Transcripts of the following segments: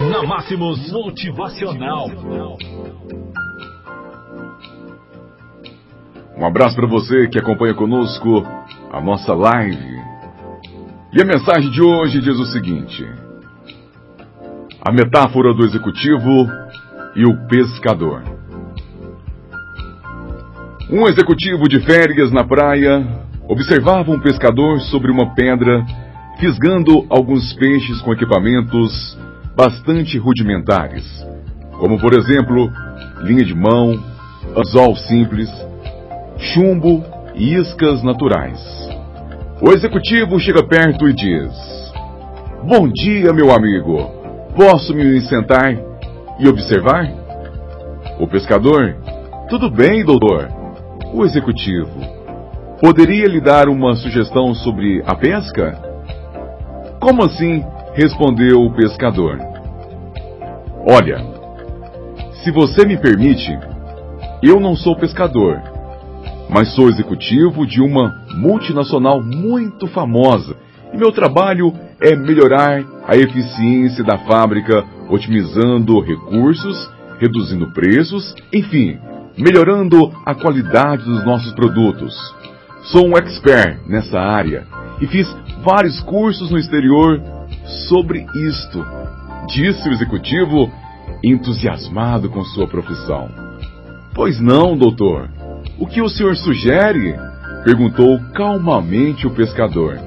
Na Máximos Motivacional. Um abraço para você que acompanha conosco a nossa live. E a mensagem de hoje diz o seguinte: A metáfora do executivo e o pescador. Um executivo de férias na praia observava um pescador sobre uma pedra fisgando alguns peixes com equipamentos bastante rudimentares, como por exemplo linha de mão, anzol simples, chumbo e iscas naturais. O executivo chega perto e diz: Bom dia, meu amigo. Posso me sentar e observar? O pescador: Tudo bem, doutor. O executivo: Poderia lhe dar uma sugestão sobre a pesca? Como assim? respondeu o pescador. Olha, se você me permite, eu não sou pescador, mas sou executivo de uma multinacional muito famosa e meu trabalho é melhorar a eficiência da fábrica, otimizando recursos, reduzindo preços, enfim, melhorando a qualidade dos nossos produtos. Sou um expert nessa área e fiz vários cursos no exterior sobre isto, disse o executivo, entusiasmado com sua profissão. Pois não, doutor. O que o senhor sugere? perguntou calmamente o pescador.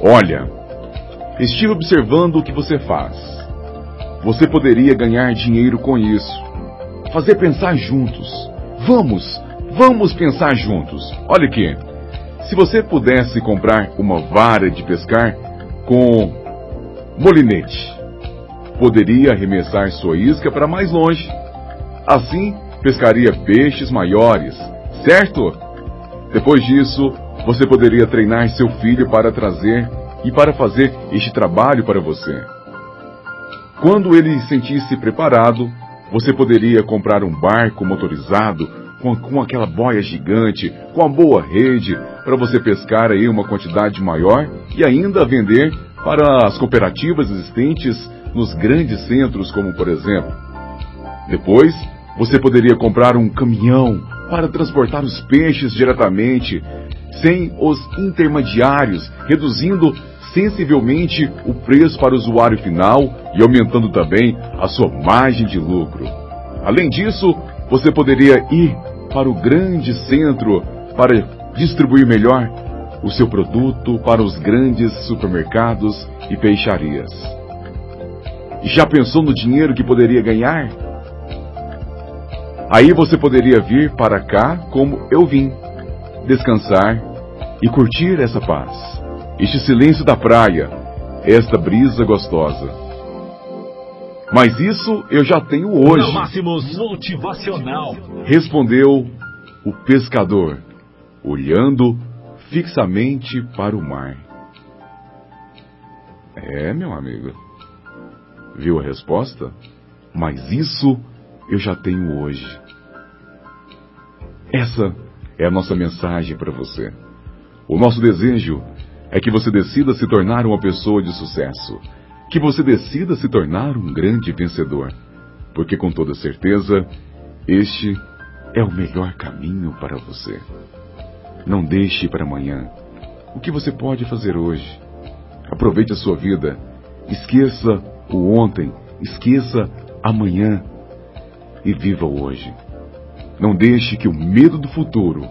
Olha, estive observando o que você faz. Você poderia ganhar dinheiro com isso. Fazer pensar juntos. Vamos, vamos pensar juntos. Olha aqui. Se você pudesse comprar uma vara de pescar com molinete, poderia arremessar sua isca para mais longe. Assim, pescaria peixes maiores, certo? Depois disso, você poderia treinar seu filho para trazer e para fazer este trabalho para você. Quando ele sentisse preparado, você poderia comprar um barco motorizado com, com aquela boia gigante, com a boa rede, para você pescar aí uma quantidade maior e ainda vender para as cooperativas existentes nos grandes centros, como por exemplo. Depois, você poderia comprar um caminhão para transportar os peixes diretamente, sem os intermediários, reduzindo sensivelmente o preço para o usuário final e aumentando também a sua margem de lucro. Além disso, você poderia ir para o grande centro para distribuir melhor o seu produto para os grandes supermercados e peixarias. Já pensou no dinheiro que poderia ganhar? Aí você poderia vir para cá como eu vim, descansar e curtir essa paz, este silêncio da praia, esta brisa gostosa. Mas isso eu já tenho hoje. Máximos Motivacional. Respondeu o pescador, olhando fixamente para o mar. É, meu amigo. Viu a resposta? Mas isso eu já tenho hoje. Essa é a nossa mensagem para você. O nosso desejo é que você decida se tornar uma pessoa de sucesso, que você decida se tornar um grande vencedor, porque com toda certeza este é o melhor caminho para você. Não deixe para amanhã o que você pode fazer hoje. Aproveite a sua vida. Esqueça o ontem, esqueça amanhã e viva o hoje. Não deixe que o medo do futuro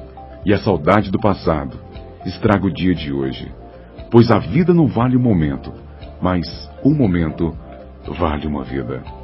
e a saudade do passado estrague o dia de hoje, pois a vida não vale um momento, mas um momento vale uma vida.